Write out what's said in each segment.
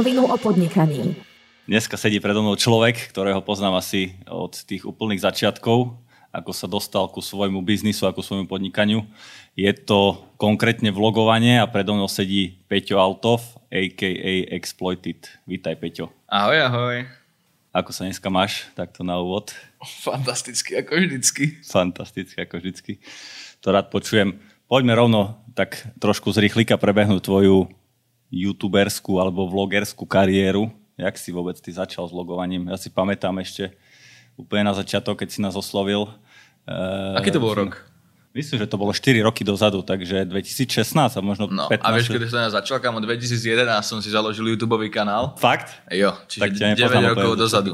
rovinu o podnikaní. Dneska sedí predo mnou človek, ktorého poznám asi od tých úplných začiatkov, ako sa dostal ku svojmu biznisu, ako svojmu podnikaniu. Je to konkrétne vlogovanie a predo mnou sedí Peťo Altov, a.k.a. Exploited. Vítaj, Peťo. Ahoj, ahoj. Ako sa dneska máš, takto na úvod? Fantasticky, ako vždycky. Fantasticky, ako vždycky. To rád počujem. Poďme rovno tak trošku z rýchlika prebehnúť tvoju youtuberskú alebo vlogerskú kariéru. Jak si vôbec ty začal s vlogovaním? Ja si pamätám ešte úplne na začiatok, keď si nás oslovil. Aký to bol rok? Myslím, že to bolo 4 roky dozadu, takže 2016 a možno No 15. a vieš, kedy som ja začal, kamo 2011 som si založil YouTube kanál. Fakt? Jo, Tak čiže 9 nepoznám rokov úplne dozadu.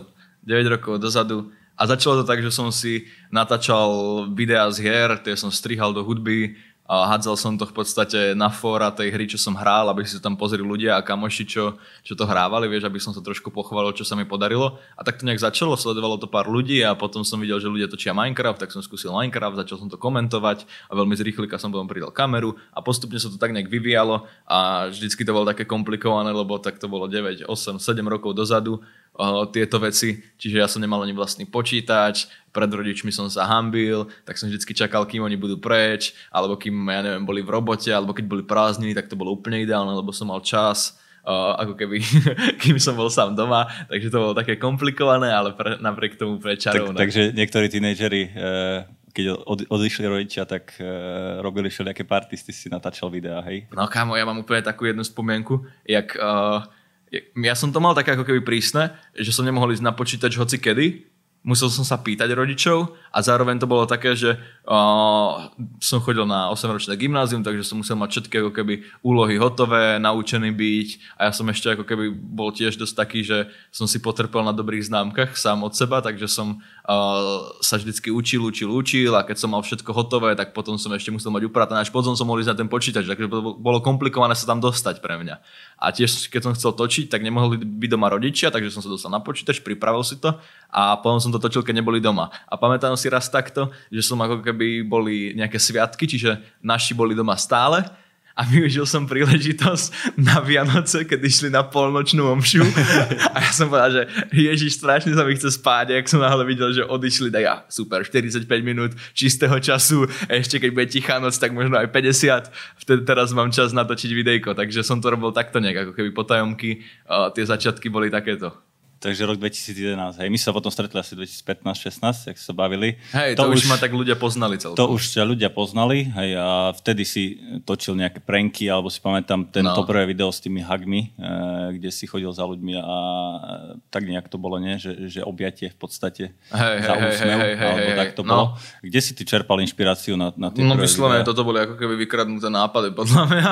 9 rokov dozadu. A začalo to tak, že som si natáčal videá z hier, tie som strihal do hudby hádzal som to v podstate na fóra tej hry, čo som hral, aby si tam pozreli ľudia a kamoši, čo, čo to hrávali, vieš, aby som sa trošku pochválil, čo sa mi podarilo. A tak to nejak začalo, sledovalo to pár ľudí a potom som videl, že ľudia točia Minecraft, tak som skúsil Minecraft, začal som to komentovať a veľmi z rýchlika som potom pridal kameru a postupne sa to tak nejak vyvíjalo a vždycky to bolo také komplikované, lebo tak to bolo 9, 8, 7 rokov dozadu uh, tieto veci, čiže ja som nemal ani vlastný počítač, pred rodičmi som sa hambil, tak som vždycky čakal, kým oni budú preč, alebo kým, ja neviem, boli v robote, alebo keď boli prázdniny, tak to bolo úplne ideálne, lebo som mal čas, uh, ako keby, kým som bol sám doma, takže to bolo také komplikované, ale pre, napriek tomu pre Tak, takže niektorí tínejdžeri, eh, keď od, odišli rodičia, tak eh, robili všelijaké party, ty si natáčal videá, hej? No kámo, ja mám úplne takú jednu spomienku, jak, ja som to mal také ako keby prísne, že som nemohol ísť na počítač hoci kedy, musel som sa pýtať rodičov a zároveň to bolo také, že uh, som chodil na 8-ročné gymnázium, takže som musel mať všetky ako keby úlohy hotové, naučený byť a ja som ešte ako keby bol tiež dosť taký, že som si potrpel na dobrých známkach sám od seba, takže som uh, sa vždycky učil, učil, učil a keď som mal všetko hotové, tak potom som ešte musel mať upratané, až potom som mohol ísť na ten počítač, takže bolo komplikované sa tam dostať pre mňa. A tiež, keď som chcel točiť, tak nemohli byť doma rodičia, takže som sa dostal na počítač, pripravil si to a potom som to točil, keď neboli doma. A pamätám si raz takto, že som ako keby boli nejaké sviatky, čiže naši boli doma stále a využil som príležitosť na Vianoce, keď išli na polnočnú omšu. A ja som povedal, že Ježiš, strašne sa mi chce spáť, a jak som náhle videl, že odišli, tak ja, super, 45 minút čistého času, ešte keď bude tichá noc, tak možno aj 50, vtedy teraz mám čas natočiť videjko, takže som to robil takto nejak, ako keby potajomky, uh, tie začiatky boli takéto. Takže rok 2011, hej. My sa potom stretli asi 2015-16, jak sa bavili. Hej, to, to už ma tak ľudia poznali celkom. To už ťa ľudia poznali, hej, a vtedy si točil nejaké pranky, alebo si pamätám ten, No. to prvé video s tými hagmi, e, kde si chodil za ľuďmi a e, tak nejak to bolo, nie? Že, že objatie v podstate Hej, za hej, úsmev, hej, hej, alebo hej, tak to no. bolo. Kde si ty čerpal inšpiráciu na, na tie No vyslovene, toto boli ako keby vykradnuté nápady, podľa mňa.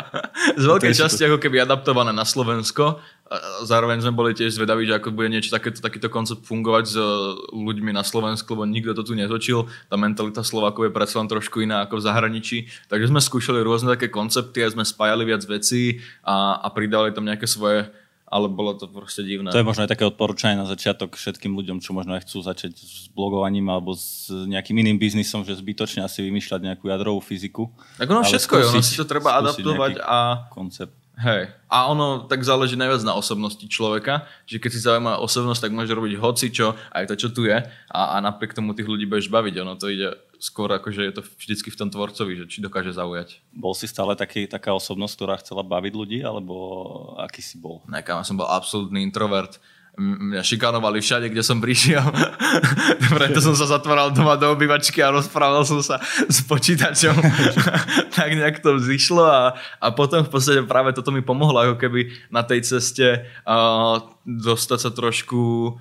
Z veľkej To časti ako keby adaptované na Slovensko. A Zároveň sme boli tiež zvedaví, že ako bude niečo takéto, takýto koncept fungovať s e, ľuďmi na Slovensku, lebo nikto to tu netočil. Tá mentalita Slovákov je predsa len trošku iná ako v zahraničí. Takže sme skúšali rôzne také koncepty a sme spájali viac vecí a, a pridali tam nejaké svoje ale bolo to proste divné. To je možno aj také odporúčanie na začiatok všetkým ľuďom, čo možno aj chcú začať s blogovaním alebo s nejakým iným biznisom, že zbytočne asi vymýšľať nejakú jadrovú fyziku. Tak ono všetko je, ono skúsiť- si to treba skúsiť adaptovať a koncept. Hej. A ono tak záleží najviac na osobnosti človeka, že keď si zaujíma osobnosť, tak môže robiť hoci čo, aj to, čo tu je a, a napriek tomu tých ľudí budeš baviť. Ono to ide skôr ako, že je to vždycky v tom tvorcovi, že či dokáže zaujať. Bol si stále taký, taká osobnosť, ktorá chcela baviť ľudí, alebo aký si bol? Nekam, ja som bol absolútny introvert. Mňa šikanovali všade, kde som prišiel. Preto som sa zatváral doma do obývačky a rozprával som sa s počítačom. tak nejak to vzýšlo a, a potom v podstate práve toto mi pomohlo ako keby na tej ceste uh, dostať sa trošku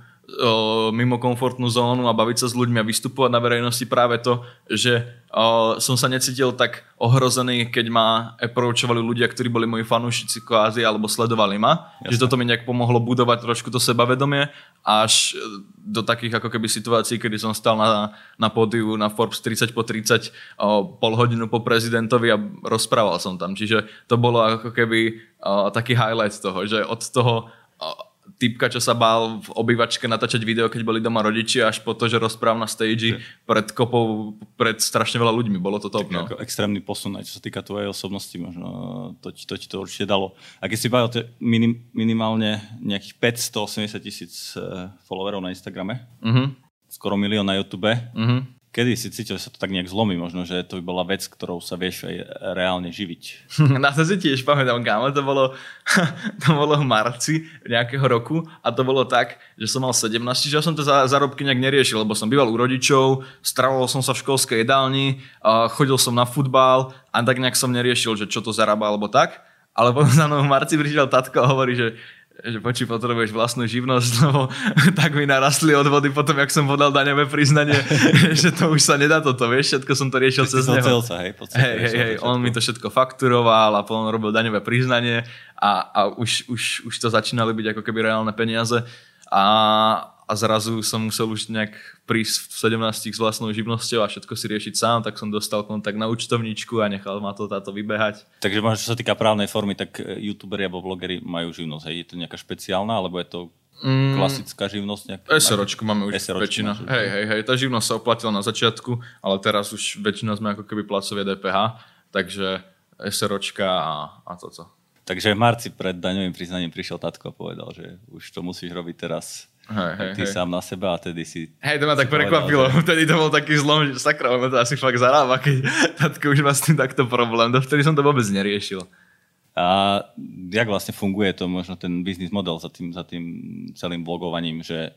mimo komfortnú zónu a baviť sa s ľuďmi a vystupovať na verejnosti práve to, že uh, som sa necítil tak ohrozený, keď ma approachovali ľudia, ktorí boli moji fanúšici kvázi alebo sledovali ma. Jasne. Že toto mi nejak pomohlo budovať trošku to sebavedomie až e, do takých ako keby situácií, kedy som stal na, na pódiu na Forbes 30 po 30 o, pol hodinu po prezidentovi a rozprával som tam. Čiže to bolo ako keby o, taký highlight toho, že od toho o, typka, čo sa bál v obývačke natáčať video, keď boli doma rodičia, až po to, že rozpráv na stage pred kopou, pred strašne veľa ľuďmi. Bolo to top, no. Ako extrémny posun, aj čo sa týka tvojej osobnosti, možno to, ti, to ti to určite dalo. A keď si bavil minim, minimálne nejakých 580 tisíc eh, followerov na Instagrame, uh-huh. skoro milión na YouTube, uh-huh. Kedy si cítil, že sa to tak nejak zlomí? Možno, že to by bola vec, ktorou sa vieš aj reálne živiť. Na to si tiež pamätám, kámo. To bolo, to bolo v marci nejakého roku a to bolo tak, že som mal 17, čiže ja som to za zárobky nejak neriešil, lebo som býval u rodičov, stravoval som sa v školskej jedálni, chodil som na futbal a tak nejak som neriešil, že čo to zarába alebo tak. Ale potom za mnou v marci prišiel tatko a hovorí, že že počí, potrebuješ vlastnú živnosť, lebo tak mi narastli odvody potom, jak som podal daňové priznanie, že to už sa nedá toto, vieš, všetko som to riešil cez neho. Celca, hej, hej, hej, hej, on mi to všetko fakturoval a potom robil daňové priznanie a, a už, už, už to začínali byť ako keby reálne peniaze a, a zrazu som musel už nejak prísť v 17 s vlastnou živnosťou a všetko si riešiť sám, tak som dostal kontakt na účtovníčku a nechal ma to táto vybehať. Takže možno, čo sa týka právnej formy, tak e, youtuberi alebo vlogeri majú živnosť. Hej? Je to nejaká špeciálna, alebo je to mm, klasická živnosť? Nejak... SROčku máme už SROčku väčšina. Hej, hej, hej, tá živnosť sa oplatila na začiatku, ale teraz už väčšina sme ako keby placovie DPH, takže SROčka a, a toto. Takže v marci pred daňovým priznaním prišiel tatko a povedal, že už to musíš robiť teraz Hej, hej, ty hej. sám na seba a tedy si... Hej, to ma tak prekvapilo. Že... Vtedy to bol taký zlom, že sakra, ono to asi fakt zarába, keď tatko už má s tým takto problém. Dovtedy som to vôbec neriešil. A jak vlastne funguje to možno ten biznis model za tým, za tým celým blogovaním, že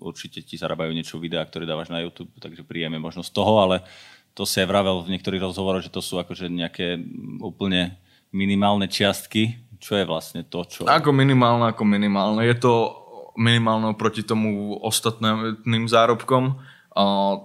určite ti zarábajú niečo videá, ktoré dávaš na YouTube, takže príjeme možno z toho, ale to si aj vravel v niektorých rozhovoroch, že to sú akože nejaké úplne minimálne čiastky, čo je vlastne to, čo... Ako minimálne, ako minimálne. Je to minimálne proti tomu ostatným zárobkom,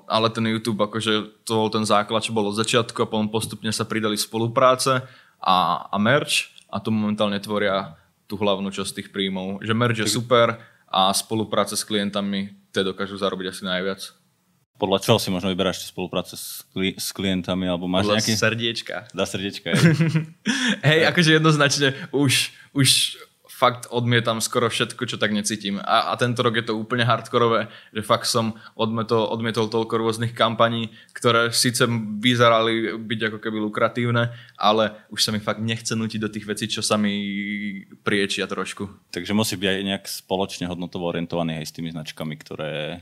ale ten YouTube, akože to bol ten základ, čo bolo od začiatku a potom postupne sa pridali spolupráce a, a merch a to momentálne tvoria tú hlavnú časť tých príjmov. Že merch je super a spolupráce s klientami, tie dokážu zarobiť asi najviac. Podľa čoho si možno vyberáš spolupráce s, kli- s klientami, alebo máš Podľa nejaký... srdiečka. Dá srdiečka, hej, akože jednoznačne už, už fakt odmietam skoro všetko, čo tak necítim. A, a tento rok je to úplne hardkorové, že fakt som odmietol, odmietol toľko rôznych kampaní, ktoré síce vyzerali byť ako keby lukratívne, ale už sa mi fakt nechce nutiť do tých vecí, čo sa mi priečia trošku. Takže musí byť aj nejak spoločne hodnotovo orientovaný aj s tými značkami, ktoré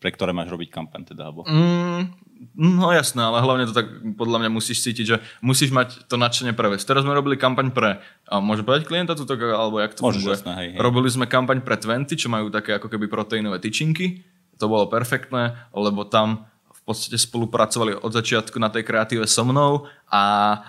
pre ktoré máš robiť kampaň teda? Alebo... Mm, no jasné, ale hlavne to tak podľa mňa musíš cítiť, že musíš mať to nadšenie pre vec. Teraz sme robili kampaň pre, a môže povedať klienta tuto, alebo jak to Môžeš, funguje? Jasné, hej, hej. Robili sme kampaň pre Twenty, čo majú také ako keby proteínové tyčinky. To bolo perfektné, lebo tam v podstate spolupracovali od začiatku na tej kreatíve so mnou a,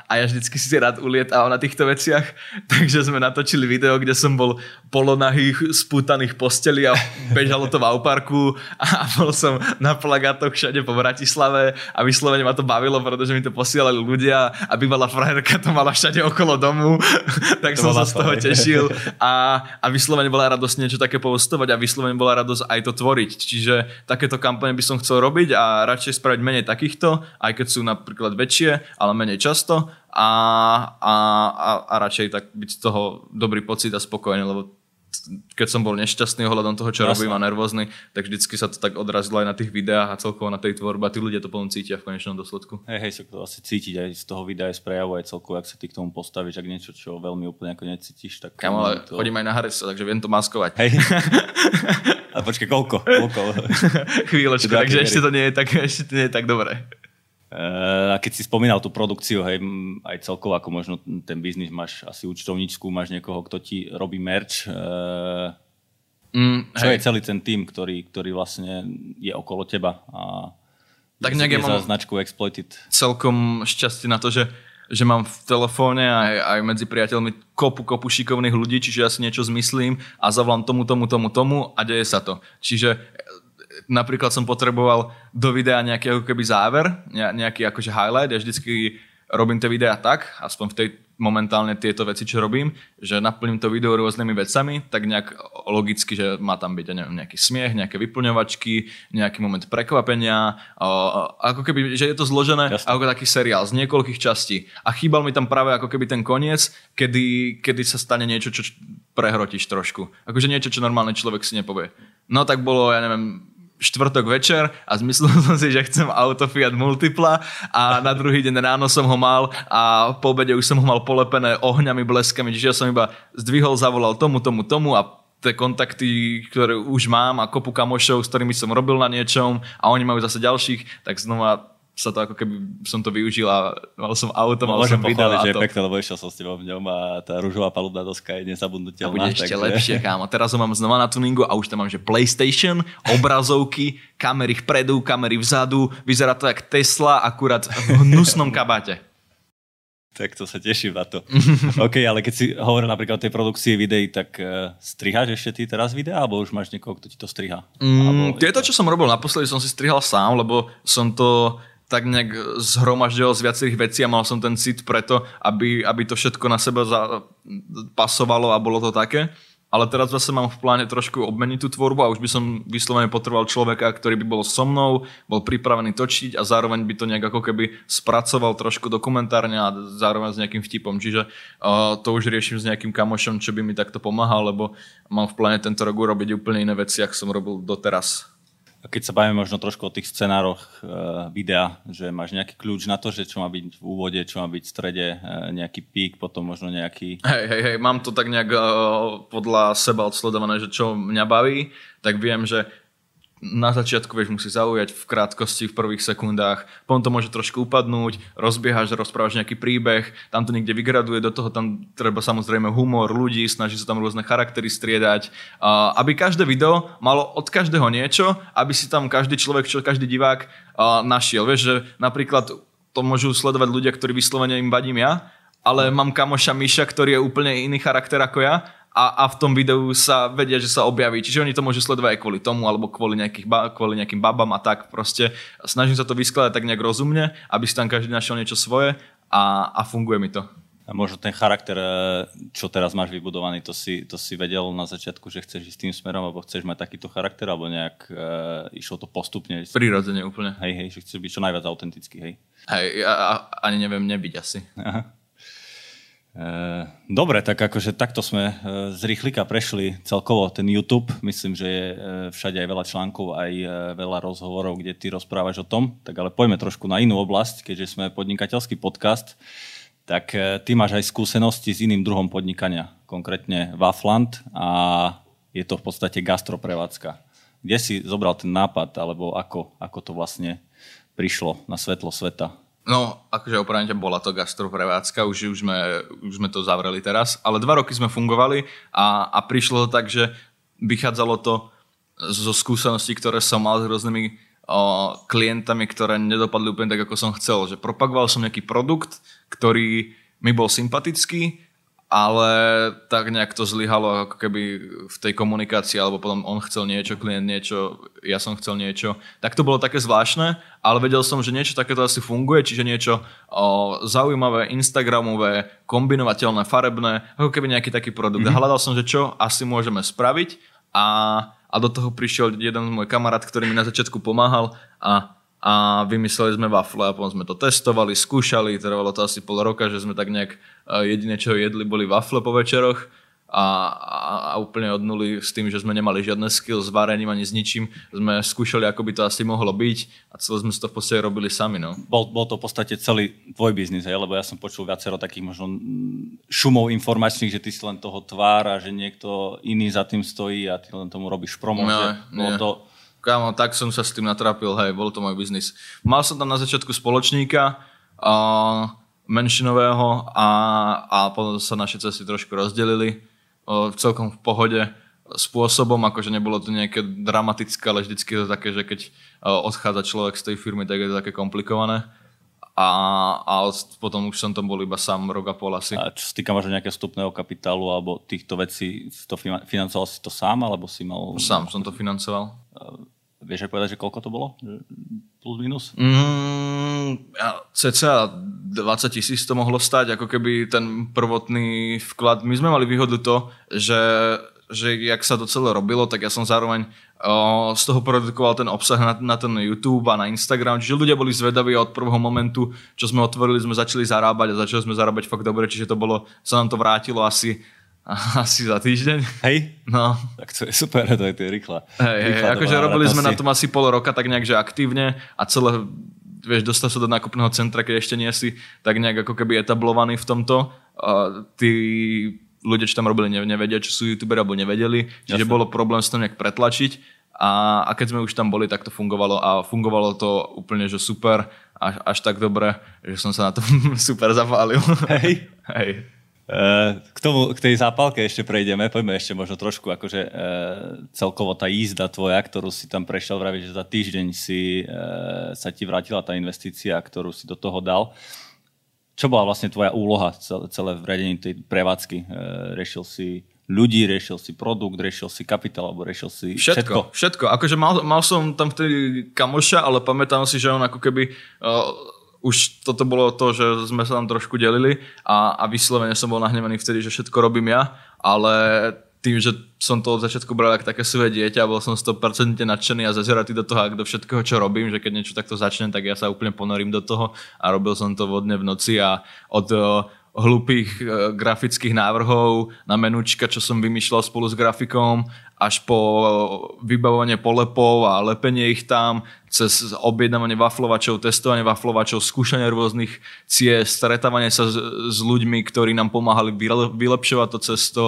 a ja vždycky si rád ulietal na týchto veciach, takže sme natočili video, kde som bol polonahých, spútaných posteli a bežalo to v Auparku a bol som na plagátoch všade po Bratislave a vyslovene ma to bavilo, pretože mi to posielali ľudia a bývalá frajerka to mala všade okolo domu, tak to som sa z toho tešil a, a vyslovene bola radosť niečo také postovať a vyslovene bola radosť aj to tvoriť. Čiže takéto kampane by som chcel robiť a radšej spraviť menej takýchto, aj keď sú napríklad väčšie, ale menej menej často a, a, a, a radšej tak byť z toho dobrý pocit a spokojný, lebo keď som bol nešťastný ohľadom toho, čo Jasne. robím a nervózny, tak vždycky sa to tak odrazilo aj na tých videách a celkovo na tej tvorbe a tí ľudia to potom cítia v konečnom dôsledku. Hej, hej, sa to asi cítiť aj z toho videa, aj z prejavu, aj celkovo, ak sa ty k tomu postavíš, ak niečo, čo veľmi úplne ako necítiš, tak... Ja ale to... chodím aj na Harris, takže viem to maskovať. Hej. a počkej, koľko? koľko? Chvíľočku, takže ešte to nie je tak, ešte to nie je tak dobré. A keď si spomínal tú produkciu, hej, aj celkovo ako možno ten biznis, máš asi účtovníčku, máš niekoho, kto ti robí merch. Mm, čo hej. je celý ten tým, ktorý, ktorý vlastne je okolo teba a tak nejak je za značku Exploited. Celkom šťastie na to, že, že mám v telefóne aj, aj medzi priateľmi kopu, kopu šikovných ľudí, čiže ja si niečo zmyslím a zavolám tomu, tomu, tomu, tomu a deje sa to. Čiže napríklad som potreboval do videa nejaký ako keby záver, nejaký akože highlight, ja vždycky robím tie videá tak, aspoň v tej momentálne tieto veci, čo robím, že naplním to video rôznymi vecami, tak nejak logicky, že má tam byť ja neviem, nejaký smiech, nejaké vyplňovačky, nejaký moment prekvapenia, ako keby, že je to zložené Jasne. ako taký seriál z niekoľkých častí. A chýbal mi tam práve ako keby ten koniec, kedy, kedy sa stane niečo, čo prehrotíš trošku. Akože niečo, čo normálny človek si nepovie. No tak bolo, ja neviem, štvrtok večer a zmyslel som si, že chcem auto Fiat Multipla a na druhý deň ráno som ho mal a po obede už som ho mal polepené ohňami, bleskami, čiže ja som iba zdvihol, zavolal tomu, tomu, tomu a tie kontakty, ktoré už mám a kopu kamošov, s ktorými som robil na niečom a oni majú zase ďalších, tak znova sa to ako keby som to využil a mal som auto, mal Môžem som video že je pekné, lebo išiel som s tebou v ňom a tá rúžová palubná doska je nezabudnutelná. A bude ešte takže... lepšie, kámo. Teraz ho mám znova na tuningu a už tam mám, že PlayStation, obrazovky, kamery vpredu, kamery vzadu, vyzerá to jak Tesla, akurát v hnusnom kabáte. Tak to sa teším na to. OK, ale keď si hovoril napríklad o tej produkcii videí, tak uh, striháš ešte ty teraz videa, alebo už máš niekoho, kto ti to striha? Mm, to je to, čo som robil naposledy, som si strihal sám, lebo som to tak nejak zhromaždil z viacerých vecí a mal som ten cit preto, aby, aby to všetko na seba za, pasovalo a bolo to také. Ale teraz zase mám v pláne trošku obmeniť tú tvorbu a už by som vyslovene potreboval človeka, ktorý by bol so mnou, bol pripravený točiť a zároveň by to nejak ako keby spracoval trošku dokumentárne a zároveň s nejakým vtipom. Čiže uh, to už riešim s nejakým kamošom, čo by mi takto pomáhal, lebo mám v pláne tento rok urobiť úplne iné veci, ako som robil doteraz. Keď sa bavíme možno trošku o tých scenároch e, videa, že máš nejaký kľúč na to, že čo má byť v úvode, čo má byť v strede, e, nejaký pík, potom možno nejaký... Hej, hej, hej, mám to tak nejak e, podľa seba odsledované, že čo mňa baví, tak viem, že na začiatku vieš, musí zaujať v krátkosti, v prvých sekundách, potom to môže trošku upadnúť, rozbiehaš, rozprávaš nejaký príbeh, tam to niekde vygraduje, do toho tam treba samozrejme humor ľudí, snaží sa tam rôzne charaktery striedať, aby každé video malo od každého niečo, aby si tam každý človek, čo každý divák uh, našiel. Vieš, že napríklad to môžu sledovať ľudia, ktorí vyslovene im vadím ja, ale mám kamoša Miša, ktorý je úplne iný charakter ako ja a, a v tom videu sa vedia, že sa objaví. Čiže oni to môžu sledovať aj kvôli tomu, alebo kvôli, nejakých, kvôli nejakým babám a tak. Proste snažím sa to vyskladať tak nejak rozumne, aby si tam každý našiel niečo svoje a, a funguje mi to. A možno ten charakter, e, čo teraz máš vybudovaný, to si, to si vedel na začiatku, že chceš ísť tým smerom, alebo chceš mať takýto charakter, alebo nejak e, išlo to postupne? Prirodzene úplne. Hej, hej, že chceš byť čo najviac autentický, hej. Hej, ja ani neviem nebyť asi. Aha. Eh, dobre, tak akože takto sme eh, z rýchlika prešli celkovo ten YouTube. Myslím, že je eh, všade aj veľa článkov, aj veľa rozhovorov, kde ty rozprávaš o tom. Tak ale poďme trošku na inú oblasť, keďže sme podnikateľský podcast. Tak ty máš aj skúsenosti s iným druhom podnikania, konkrétne Wafland a je to v podstate gastroprevádzka. Kde si zobral ten nápad, alebo ako, ako to vlastne prišlo na svetlo sveta? No, akože opravne bola to gastroprevádzka, už, už, sme, už sme to zavreli teraz, ale dva roky sme fungovali a, a prišlo to tak, že vychádzalo to zo skúseností, ktoré som mal s rôznymi o, klientami, ktoré nedopadli úplne tak, ako som chcel. Že propagoval som nejaký produkt, ktorý mi bol sympatický, ale tak nejak to zlyhalo ako keby v tej komunikácii, alebo potom on chcel niečo, klient niečo, ja som chcel niečo. Tak to bolo také zvláštne, ale vedel som, že niečo takéto asi funguje, čiže niečo o, zaujímavé, instagramové, kombinovateľné, farebné, ako keby nejaký taký produkt. Mm-hmm. Hľadal som, že čo asi môžeme spraviť a, a do toho prišiel jeden môj kamarát, ktorý mi na začiatku pomáhal a a vymysleli sme wafle a potom sme to testovali, skúšali, trvalo to asi pol roka, že sme tak nejak e, jediné, čo jedli, boli wafle po večeroch a, a, a úplne od nuly s tým, že sme nemali žiadne skill s varením ani s ničím, sme skúšali, ako by to asi mohlo byť a celé sme to v podstate robili sami. No. Bol, bol to v podstate celý tvoj biznis, hej? lebo ja som počul viacero takých možno šumov informačných, že ty si len toho tvára, že niekto iný za tým stojí a ty len tomu robíš promo. No, bolo to Kámo, tak som sa s tým natrapil, hej, bol to môj biznis. Mal som tam na začiatku spoločníka, a, menšinového a, a potom sa naše cesty trošku rozdelili o, celkom v pohode spôsobom, akože nebolo to nejaké dramatické, ale vždycky je to také, že keď odchádza človek z tej firmy, tak je to také komplikované. A, a potom už som tam bol iba sám rok a pol asi. A čo sa týka možno nejakého vstupného kapitálu alebo týchto vecí, to financoval si to sám, alebo si mal... Sám som to financoval. Vieš aj povedať, že koľko to bolo? Plus minus? Mm, ja, cca 20 tisíc to mohlo stať, ako keby ten prvotný vklad. My sme mali výhodu to, že, že jak sa to celé robilo, tak ja som zároveň z toho produkoval ten obsah na, na ten YouTube a na Instagram, čiže ľudia boli zvedaví od prvého momentu, čo sme otvorili, sme začali zarábať a začali sme zarábať fakt dobre, čiže to bolo, sa nám to vrátilo asi asi za týždeň. Hej? No. Tak to je super, to je, to je rýchla. Hej, hej, akože robili sme na tom asi pol roka tak nejak, že aktívne a celé, vieš, dostať sa do nákupného centra, keď ešte nie si tak nejak ako keby etablovaný v tomto. A tí ľudia, čo tam robili, nevedia, čo sú youtuberi, alebo nevedeli. Čiže Jasne. bolo problém s tom nejak pretlačiť. A, a keď sme už tam boli, tak to fungovalo a fungovalo to úplne, že super, až, až tak dobre, že som sa na to super zapálil. Hej. Hej. K, tomu, k tej zápalke ešte prejdeme, poďme ešte možno trošku, akože e, celkovo tá jízda tvoja, ktorú si tam prešiel, vraví, že za týždeň si, e, sa ti vrátila tá investícia, ktorú si do toho dal. Čo bola vlastne tvoja úloha celé v riadení tej prevádzky? E, riešil si ľudí, riešil si produkt, riešil si kapitál, alebo riešil si všetko? Všetko, všetko. Akože mal, mal som tam vtedy kamoša, ale pamätám si, že on ako keby... Uh, už toto bolo to, že sme sa tam trošku delili a, a vyslovene som bol nahnevaný vtedy, že všetko robím ja, ale tým, že som to od začiatku bral ako také svoje dieťa, bol som 100% nadšený a zazeratý do toho, do všetkého, čo robím, že keď niečo takto začnem, tak ja sa úplne ponorím do toho a robil som to vodne v noci a od hlupých e, grafických návrhov na menúčka, čo som vymýšľal spolu s grafikom, až po vybavovanie polepov a lepenie ich tam, cez objednávanie waflovačov, testovanie waflovačov, skúšanie rôznych ciest, stretávanie sa s, s ľuďmi, ktorí nám pomáhali vylepšovať to cesto,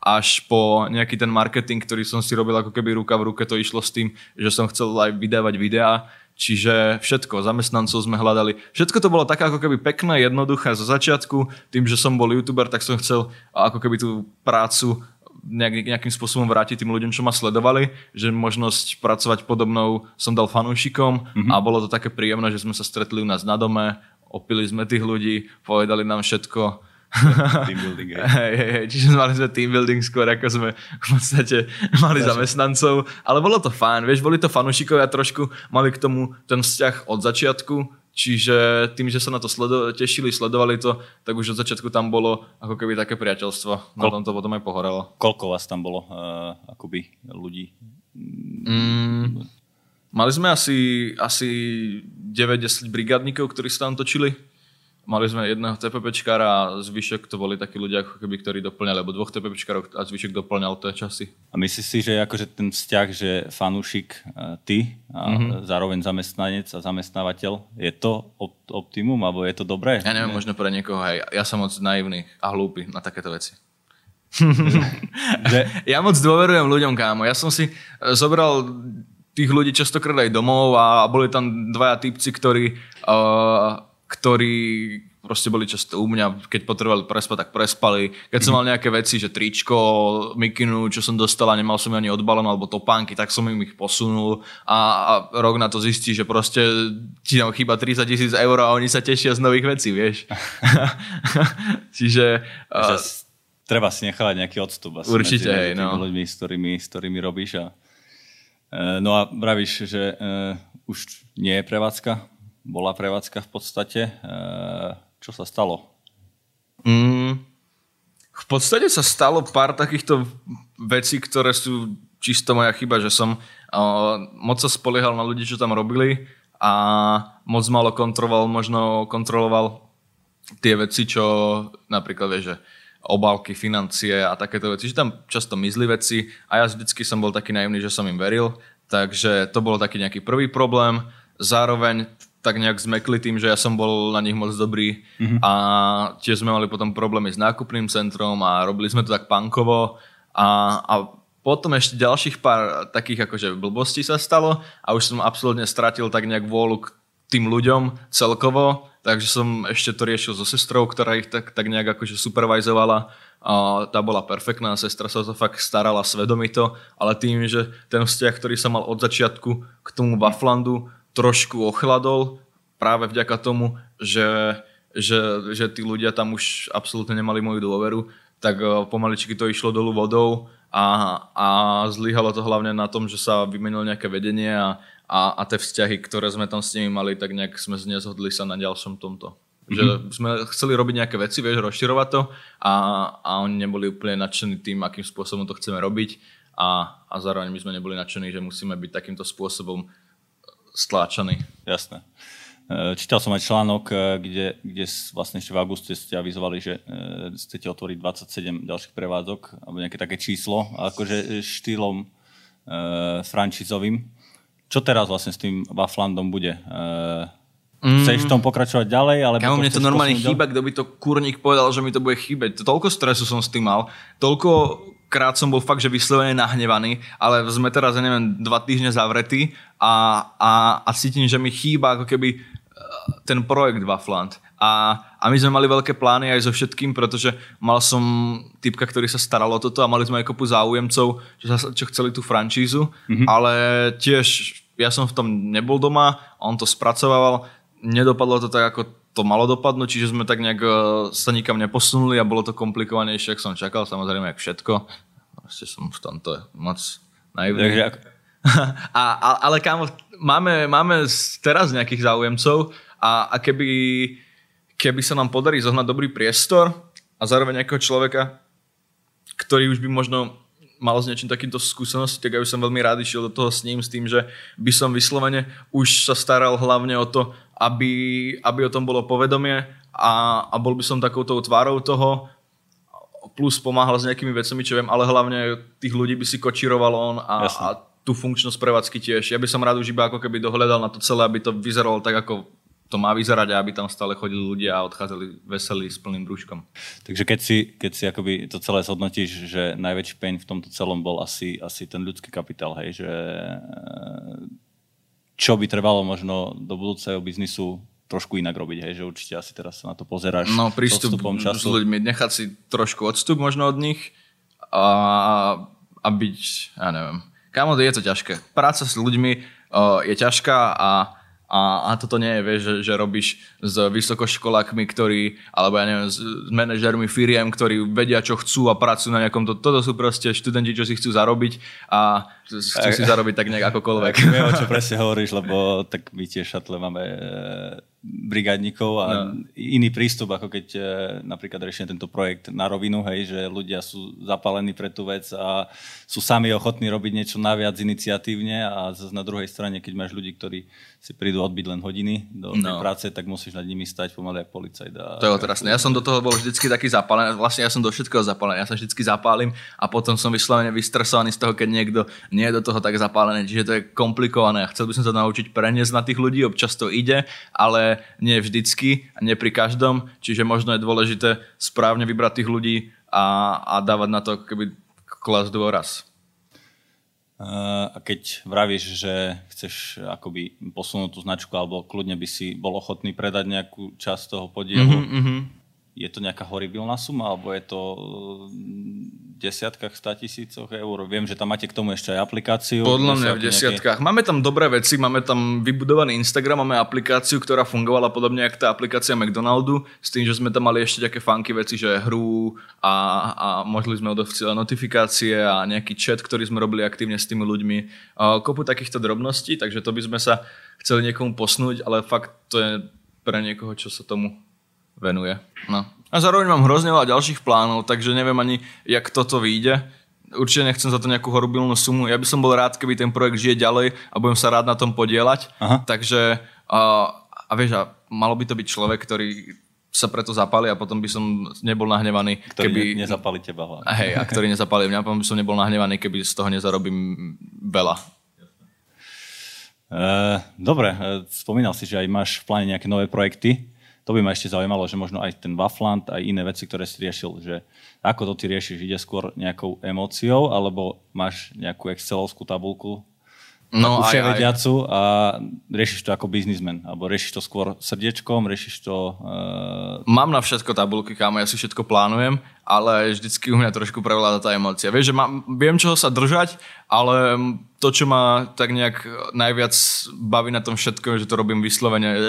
až po nejaký ten marketing, ktorý som si robil ako keby ruka v ruke, to išlo s tým, že som chcel aj vydávať videá, Čiže všetko, zamestnancov sme hľadali. Všetko to bolo také ako keby pekné, jednoduché zo začiatku. Tým, že som bol youtuber, tak som chcel ako keby tú prácu nejak, nejakým spôsobom vrátiť tým ľuďom, čo ma sledovali, že možnosť pracovať podobnou som dal fanúšikom mm-hmm. a bolo to také príjemné, že sme sa stretli u nás na dome, opili sme tých ľudí, povedali nám všetko team building, hej. Hej, hej, hej. Čiže mali sme team building skôr, ako sme v podstate mali Zaši. zamestnancov. Ale bolo to fajn, vieš, boli to fanúšikovia trošku, mali k tomu ten vzťah od začiatku, čiže tým, že sa na to sledo- tešili, sledovali to, tak už od začiatku tam bolo ako keby také priateľstvo. Na Kol- tom to potom aj pohorelo. Koľko vás tam bolo, uh, akoby ľudí? Mm, mali sme asi, asi 9-10 brigádnikov, ktorí sa tam točili. Mali sme jedného TPPčkára a zvyšok to boli takí ľudia, ako keby, ktorí doplňali, alebo dvoch TPPčkárov a zvyšok doplňal to časy. A myslíš si, že akože ten vzťah, že fanúšik e, ty a mm-hmm. zároveň zamestnanec a zamestnávateľ, je to optimum, alebo je to dobré? Ja neviem, možno pre niekoho aj. Ja som moc naivný a hlúpy na takéto veci. Ja moc dôverujem ľuďom, kámo. Ja som si e, zobral tých ľudí častokrát aj domov a boli tam dvaja typci, ktorí uh, ktorí proste boli často u mňa, keď potrebovali prespať, tak prespali. Keď som mhm. mal nejaké veci, že tričko, mikinu, čo som dostal a nemal som ani odbalenú, alebo topánky, tak som im ich posunul a, a rok na to zistí, že proste ti tam chýba 30 tisíc eur a oni sa tešia z nových vecí, vieš. Čiže... Uh, treba si nechávať nejaký odstup asi určite, medzi hej, no. ľuďmi, s ktorými, s ktorými robíš. A, uh, no a vravíš, že uh, už nie je prevádzka bola prevádzka v podstate. E, čo sa stalo? Mm, v podstate sa stalo pár takýchto vecí, ktoré sú čisto moja chyba, že som uh, moc sa spoliehal na ľudí, čo tam robili a moc malo kontroloval, možno kontroloval tie veci, čo napríklad vieš, že obálky, financie a takéto veci, že tam často mizli veci a ja vždycky som bol taký naivný, že som im veril, takže to bol taký nejaký prvý problém. Zároveň tak nejak zmekli tým, že ja som bol na nich moc dobrý. Mm-hmm. a tiež sme mali potom problémy s nákupným centrom a robili sme to tak pankovo a, a potom ešte ďalších pár takých akože blbostí sa stalo a už som absolútne stratil tak nejak vôľu k tým ľuďom celkovo, takže som ešte to riešil so sestrou, ktorá ich tak, tak nejak akože supervizovala. A tá bola perfektná, sestra sa to fakt starala svedomito, ale tým, že ten vzťah, ktorý som mal od začiatku k tomu Bufflandu, trošku ochladol práve vďaka tomu, že, že, že tí ľudia tam už absolútne nemali moju dôveru, tak eh, pomaličky to išlo dolu vodou a, a zlyhalo to hlavne na tom, že sa vymenilo nejaké vedenie a, a, a tie vzťahy, ktoré sme tam s nimi mali, tak nejak sme nezhodli sa na ďalšom tomto. Že mm-hmm. sme chceli robiť nejaké veci, vieš, rozširovať to a, a oni neboli úplne nadšení tým, akým spôsobom to chceme robiť a, a zároveň my sme neboli nadšení, že musíme byť takýmto spôsobom stláčaní. Jasné. E, čítal som aj článok, e, kde, kde vlastne ešte v auguste ste avizovali, že e, chcete otvoriť 27 ďalších prevádzok, alebo nejaké také číslo, akože štýlom e, francízovým. Čo teraz vlastne s tým Waflandom bude? E, Mm. Chceš v tom pokračovať ďalej? Ale Kámo, mne to normálne chýba, kto by to kurník povedal, že mi to bude chýbať. Toľko stresu som s tým mal, toľko krát som bol fakt, že vyslovene nahnevaný, ale sme teraz, ja neviem, dva týždne zavretí a, a, a cítim, že mi chýba ako keby e, ten projekt Waffland. A, a my sme mali veľké plány aj so všetkým, pretože mal som typka, ktorý sa staral o toto a mali sme aj kopu záujemcov, čo, čo chceli tú francízu, mm-hmm. ale tiež ja som v tom nebol doma, on to spracovával, nedopadlo to tak, ako to malo dopadnúť, čiže sme tak nejak e, sa nikam neposunuli a bolo to komplikovanejšie, ako som čakal, samozrejme, jak všetko. Proste som v tomto moc naivný. a, a, ale kámo, máme, máme teraz nejakých záujemcov a, a keby, keby sa nám podarí zohnať dobrý priestor a zároveň nejakého človeka, ktorý už by možno mal s niečím takýmto skúsenosti, tak ja by som veľmi rád išiel do toho s ním, s tým, že by som vyslovene už sa staral hlavne o to, aby, aby o tom bolo povedomie a, a bol by som takouto tvárou toho, plus pomáhal s nejakými vecami, čo viem, ale hlavne tých ľudí by si kočíroval on a, a tú funkčnosť prevádzky tiež. Ja by som rád už iba ako keby dohľadal na to celé, aby to vyzeralo tak, ako to má vyzerať a aby tam stále chodili ľudia a odchádzali veselí s plným brúškom. Takže keď si, keď si akoby to celé zhodnotíš, že najväčší pain v tomto celom bol asi, asi ten ľudský kapitál, hej, že čo by trvalo možno do budúceho biznisu trošku inak robiť, hej, že určite asi teraz sa na to pozeráš no, prístup času. s ľuďmi, nechať si trošku odstup možno od nich a, a byť, ja neviem, kámo, je to ťažké. Práca s ľuďmi uh, je ťažká a a, a toto nie je, vieš, že, že robíš s vysokoškolákmi, ktorí, alebo ja neviem, s, manažermi firiem, ktorí vedia, čo chcú a pracujú na nejakom, to, toto sú proste študenti, čo si chcú zarobiť a chcú si zarobiť tak nejak akokoľvek. Viem, o čo presne hovoríš, lebo tak my tie šatle máme brigádnikov a no. iný prístup, ako keď e, napríklad riešime tento projekt na rovinu, hej, že ľudia sú zapálení pre tú vec a sú sami ochotní robiť niečo naviac iniciatívne a zase na druhej strane, keď máš ľudí, ktorí si prídu odbiť len hodiny do no. práce, tak musíš nad nimi stať pomaly ako policajt. A... To je otrasné. Ja som do toho bol vždycky taký zapálený, vlastne ja som do všetkého zapálený, ja sa vždycky zapálim a potom som vyslovene vystresovaný z toho, keď niekto nie je do toho tak zapálený, čiže to je komplikované. Chcel by som sa naučiť preniesť na tých ľudí, občas to ide, ale nie vždycky a nie pri každom, čiže možno je dôležité správne vybrať tých ľudí a, a dávať na to keby klas dôraz. A keď vravíš, že chceš akoby posunúť tú značku alebo kľudne by si bol ochotný predať nejakú časť toho podielu, mm-hmm. Je to nejaká horibilná suma alebo je to desiatkách, sta tisícoch eur. Viem, že tam máte k tomu ešte aj aplikáciu. Podľa mňa v desiatkách. Nejaké... Máme tam dobré veci, máme tam vybudovaný Instagram, máme aplikáciu, ktorá fungovala podobne ako tá aplikácia McDonaldu, s tým, že sme tam mali ešte také funky veci, že hru a, a mohli sme odovcielať notifikácie a nejaký chat, ktorý sme robili aktívne s tými ľuďmi. Kopu takýchto drobností, takže to by sme sa chceli niekomu posnúť, ale fakt to je pre niekoho, čo sa tomu venuje. No. A zároveň mám hrozne veľa ďalších plánov, takže neviem ani, jak toto vyjde. Určite nechcem za to nejakú horobilnú sumu. Ja by som bol rád, keby ten projekt žije ďalej a budem sa rád na tom podielať. Aha. Takže, a, a vieš, a malo by to byť človek, ktorý sa preto zapali a potom by som nebol nahnevaný. Ktorý keby... ne, nezapali teba hlavne. Hej, a ktorý nezapali mňa, potom by som nebol nahnevaný, keby z toho nezarobím veľa. Uh, dobre, e, spomínal si, že aj máš v pláne nejaké nové projekty. To by ma ešte zaujímalo, že možno aj ten Waffland, aj iné veci, ktoré si riešil, že ako to ty riešiš, ide skôr nejakou emóciou, alebo máš nejakú excelovskú tabulku, no, aj, vediacu a riešiš to ako biznismen, alebo riešiš to skôr srdiečkom, riešiš to... Uh... Mám na všetko tabulky, kámo, ja si všetko plánujem, ale vždycky u mňa trošku prevláda tá emócia. Vieš, že mám, viem, čoho sa držať, ale to, čo ma tak nejak najviac baví na tom všetko, že to robím vyslovene e,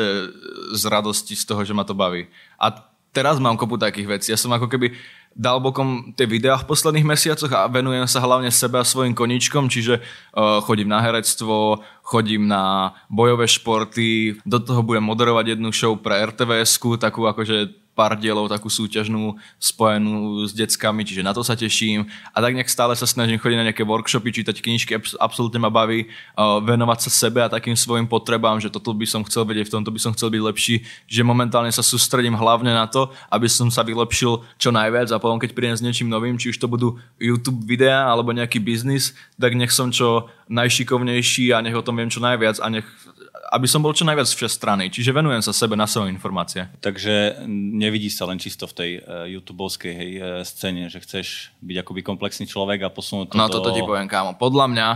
z radosti z toho, že ma to baví. A teraz mám kopu takých vecí. Ja som ako keby dal bokom tie videá v posledných mesiacoch a venujem sa hlavne sebe a svojim koničkom, čiže uh, chodím na herectvo, chodím na bojové športy, do toho budem moderovať jednu show pre RTVS, takú akože pár dielov takú súťažnú spojenú s deckami, čiže na to sa teším. A tak nejak stále sa snažím chodiť na nejaké workshopy, čítať knižky, absolútne ma baví uh, venovať sa sebe a takým svojim potrebám, že toto by som chcel vedieť, v tomto by som chcel byť lepší, že momentálne sa sústredím hlavne na to, aby som sa vylepšil čo najviac a potom keď prídem s niečím novým, či už to budú YouTube videá alebo nejaký biznis, tak nech som čo najšikovnejší a nech o tom viem čo najviac a nech aby som bol čo najviac všestranný. Čiže venujem sa sebe na svoje informácie. Takže nevidíš sa len čisto v tej uh, YouTubeovskej hej, uh, scéne, že chceš byť akoby komplexný človek a posunúť to No toto ti poviem, kámo. Podľa mňa,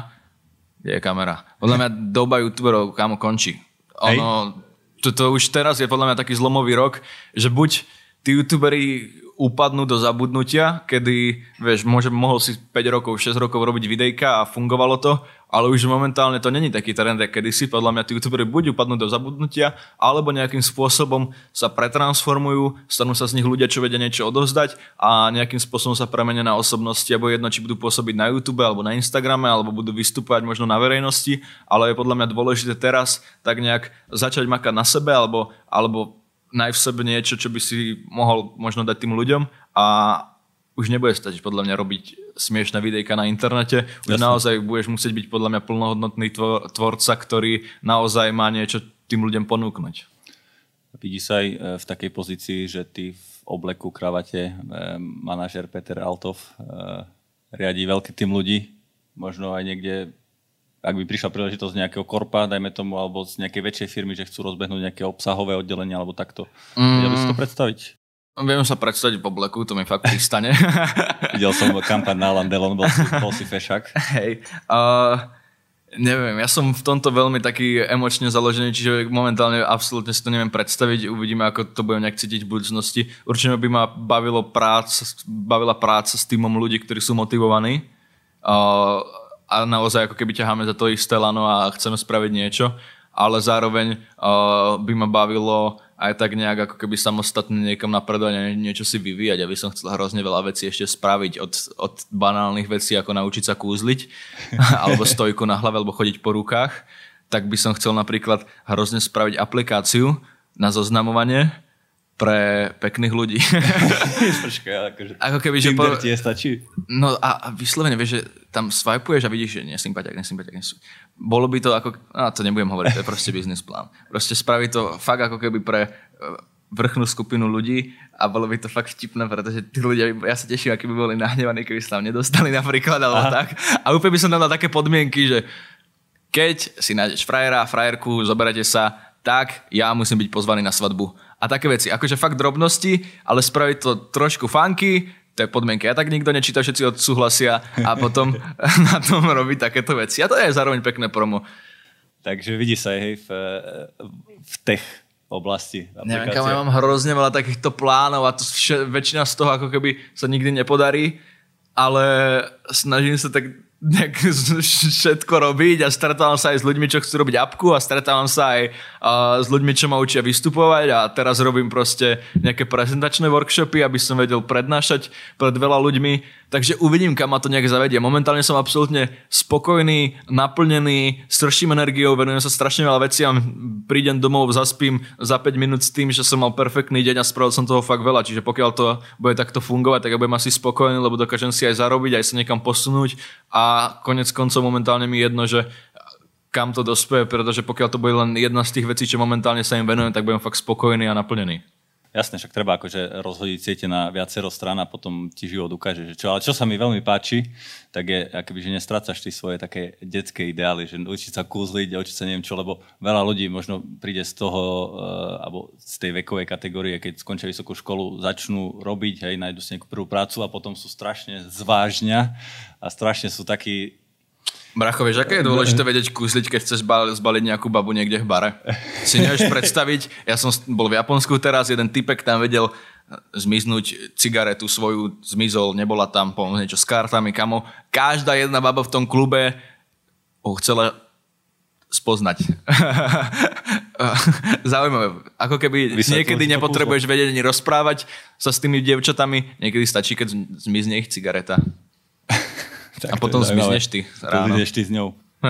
kde je kamera? Podľa mňa doba YouTuberov, kámo, končí. Ono, to, to už teraz je podľa mňa taký zlomový rok, že buď tí youtuberi upadnú do zabudnutia, kedy, vieš, môže, mohol si 5 rokov, 6 rokov robiť videjka a fungovalo to, ale už momentálne to není taký trend, ako kedysi. Podľa mňa tí youtuberi buď upadnú do zabudnutia, alebo nejakým spôsobom sa pretransformujú, stanú sa z nich ľudia, čo vedia niečo odovzdať a nejakým spôsobom sa premenia na osobnosti, alebo jedno, či budú pôsobiť na YouTube, alebo na Instagrame, alebo budú vystupovať možno na verejnosti, ale je podľa mňa dôležité teraz tak nejak začať makať na sebe, alebo, alebo nájsť v sebe niečo, čo by si mohol možno dať tým ľuďom a už nebude stať podľa mňa robiť smiešné videjka na internete. Už Jasne. naozaj budeš musieť byť podľa mňa plnohodnotný tvorca, ktorý naozaj má niečo tým ľuďom ponúknuť. Vidí sa aj e, v takej pozícii, že ty v obleku, kravate, e, manažer Peter Altov e, riadi veľký tým ľudí, možno aj niekde ak by prišla príležitosť nejakého korpa, dajme tomu, alebo z nejakej väčšej firmy, že chcú rozbehnúť nejaké obsahové oddelenie alebo takto. Mm. Vedel by si to predstaviť? Viem sa predstaviť v obleku, to mi fakt pristane. Videl som kampaň na Landelon, bol si, bol si fešak. Hej. Uh, neviem, ja som v tomto veľmi taký emočne založený, čiže momentálne absolútne si to neviem predstaviť. Uvidíme, ako to budem nejak cítiť v budúcnosti. Určite by ma bavilo prác, bavila práca s týmom ľudí, ktorí sú motivovaní. Uh, a naozaj ako keby ťaháme za to isté lano a chceme spraviť niečo, ale zároveň uh, by ma bavilo aj tak nejak ako keby samostatne niekam napredovať a niečo si vyvíjať. Ja by som chcel hrozne veľa vecí ešte spraviť od, od banálnych vecí ako naučiť sa kúzliť alebo stojku na hlave alebo chodiť po rukách. Tak by som chcel napríklad hrozne spraviť aplikáciu na zoznamovanie pre pekných ľudí. Počkaj, akože ako keby, že po... ti stačí? No a, a vyslovene, vieš, že tam swipeuješ a vidíš, že nesympatiak, nesympatiak, nesympatiak. Bolo by to ako, a to nebudem hovoriť, to je proste biznis plán. Proste spraví to fakt ako keby pre e, vrchnú skupinu ľudí a bolo by to fakt vtipné, pretože tí ľudia, ja sa teším, aký by boli nahnevaní, keby sa tam nedostali napríklad, alebo Aha. tak. A úplne by som dal také podmienky, že keď si nájdeš frajera, frajerku, zoberete sa, tak ja musím byť pozvaný na svadbu a také veci. Akože fakt drobnosti, ale spraviť to trošku funky, to je podmienka. Ja tak nikto nečíta, všetci odsúhlasia a potom na tom robí takéto veci. A to je zároveň pekné promo. Takže vidí sa hej, v, v tech oblasti. Neviem, kam ja mám hrozne veľa takýchto plánov a to vše, väčšina z toho ako keby sa nikdy nepodarí, ale snažím sa tak nejak všetko robiť a stretávam sa aj s ľuďmi, čo chcú robiť apku a stretávam sa aj uh, s ľuďmi, čo ma učia vystupovať a teraz robím proste nejaké prezentačné workshopy, aby som vedel prednášať pred veľa ľuďmi Takže uvidím, kam ma to nejak zavedie. Momentálne som absolútne spokojný, naplnený, strším energiou, venujem sa strašne veľa veciam, prídem domov, zaspím za 5 minút s tým, že som mal perfektný deň a spravil som toho fakt veľa. Čiže pokiaľ to bude takto fungovať, tak ja budem asi spokojný, lebo dokážem si aj zarobiť, aj sa niekam posunúť a konec koncov momentálne mi jedno, že kam to dospeje, pretože pokiaľ to bude len jedna z tých vecí, čo momentálne sa im venujem, tak budem fakt spokojný a naplnený. Jasne, však treba akože rozhodiť siete na viacero strán a potom ti život ukáže, že čo. Ale čo sa mi veľmi páči, tak je, akoby, že nestrácaš ty svoje také detské ideály, že učiť sa kúzliť, učiť sa neviem čo, lebo veľa ľudí možno príde z toho, uh, alebo z tej vekovej kategórie, keď skončia vysokú školu, začnú robiť, hej, nájdu si nejakú prvú prácu a potom sú strašne zvážňa a strašne sú takí Bracho, vieš, aké je dôležité vedieť kúsliť, keď chceš zbaliť nejakú babu niekde v bare? Si nevieš predstaviť, ja som bol v Japonsku teraz, jeden typek tam vedel zmiznúť cigaretu svoju, zmizol, nebola tam, pomôcť niečo s kartami, kamo. Každá jedna baba v tom klube ho chcela spoznať. zaujímavé. Ako keby Vysvetľujem niekedy nepotrebuješ vedieť ani rozprávať sa s tými dievčatami, niekedy stačí, keď zmizne ich cigareta. Tak A to potom zmizneš ty ráno. zmizneš ty s ňou.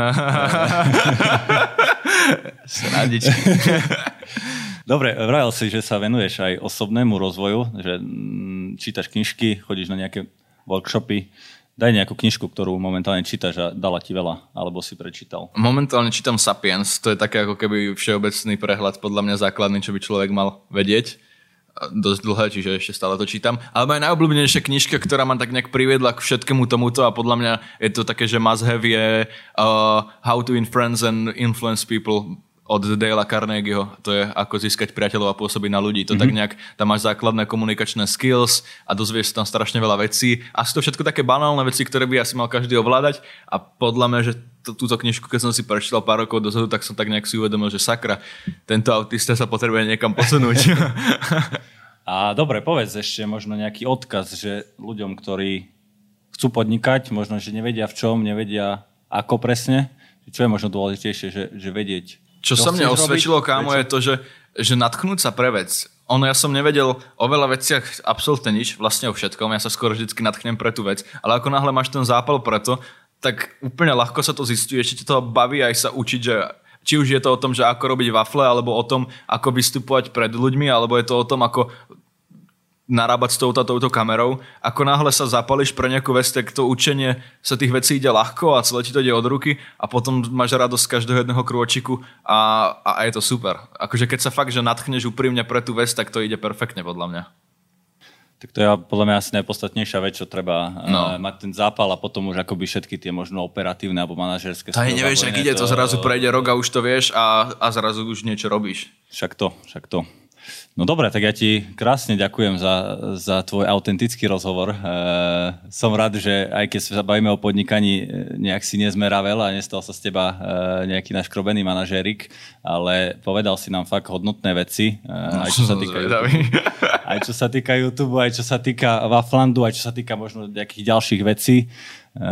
Srandičky. Dobre, vravil si, že sa venuješ aj osobnému rozvoju, že mm, čítaš knižky, chodíš na nejaké workshopy. Daj nejakú knižku, ktorú momentálne čítaš a dala ti veľa, alebo si prečítal. Momentálne čítam Sapiens, to je také ako keby všeobecný prehľad, podľa mňa základný, čo by človek mal vedieť. Dosť dlhé, čiže ešte stále to čítam. Ale moja najobľúbenejšia knižka, ktorá ma tak nejak priviedla k všetkému tomuto a podľa mňa je to také, že must have je uh, How to Influence and Influence People od Dale'a Carnegieho. To je ako získať priateľov a pôsobiť na ľudí. To mm-hmm. tak nejak, tam máš základné komunikačné skills a dozvieš sa tam strašne veľa vecí. A sú to všetko také banálne veci, ktoré by asi mal každý ovládať. A podľa mňa, že t- túto knižku, keď som si prečítal pár rokov dozadu, tak som tak nejak si uvedomil, že sakra, tento autista sa potrebuje niekam posunúť. A dobre, povedz ešte možno nejaký odkaz, že ľuďom, ktorí chcú podnikať, možno, že nevedia v čom, nevedia ako presne, čo je možno dôležitejšie, že, že vedieť. Čo, sa mne osvedčilo, robiť, kámo, je to, že, že natchnúť sa pre vec. Ono, ja som nevedel o veľa veciach absolútne nič, vlastne o všetkom, ja sa skoro vždy natchnem pre tú vec, ale ako náhle máš ten zápal pre to, tak úplne ľahko sa to zistuje, ešte ťa to baví aj sa učiť, že či už je to o tom, že ako robiť wafle, alebo o tom, ako vystupovať pred ľuďmi, alebo je to o tom, ako narábať s touto, touto kamerou. Ako náhle sa zapališ pre nejakú vec, tak to učenie sa tých vecí ide ľahko a celé ti to ide od ruky a potom máš radosť z každého jedného krôčiku a, a, a je to super. Akože keď sa fakt, že natchneš úprimne pre tú vec, tak to ide perfektne podľa mňa. Tak to je podľa mňa asi najpodstatnejšia vec, čo treba No. no. mať ten zápal a potom už akoby všetky tie možno operatívne alebo manažerské To nevieš, ak ide, to zrazu prejde rok a už to vieš a, a zrazu už niečo robíš. Však to, však to. No dobre, tak ja ti krásne ďakujem za, za tvoj autentický rozhovor. E, som rád, že aj keď sa bavíme o podnikaní, e, nejak si nezmeravel a nestal sa z teba e, nejaký naškrobený manažérik, ale povedal si nám fakt hodnotné veci, e, aj čo sa týka. YouTube, aj čo sa týka YouTube, aj čo sa týka Waflandu, aj čo sa týka možno nejakých ďalších vecí. E,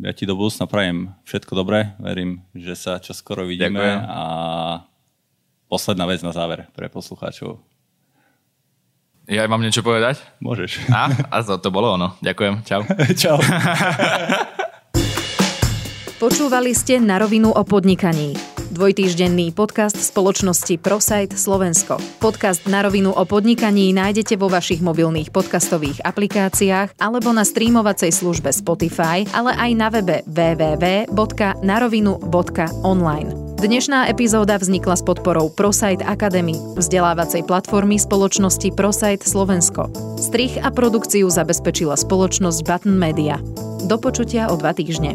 ja ti do budúcna prajem všetko dobré, verím, že sa čoskoro vidíme Ďakujem. a posledná vec na záver pre poslucháčov. Ja mám niečo povedať? Môžeš. A, a to, to bolo ono. Ďakujem. Čau. Čau. Počúvali ste Na rovinu o podnikaní. Dvojtýždenný podcast spoločnosti ProSite Slovensko. Podcast Na rovinu o podnikaní nájdete vo vašich mobilných podcastových aplikáciách alebo na streamovacej službe Spotify, ale aj na webe www.narovinu.online. Dnešná epizóda vznikla s podporou ProSite Academy, vzdelávacej platformy spoločnosti ProSite Slovensko. Strich a produkciu zabezpečila spoločnosť Button Media. Do počutia o dva týždne.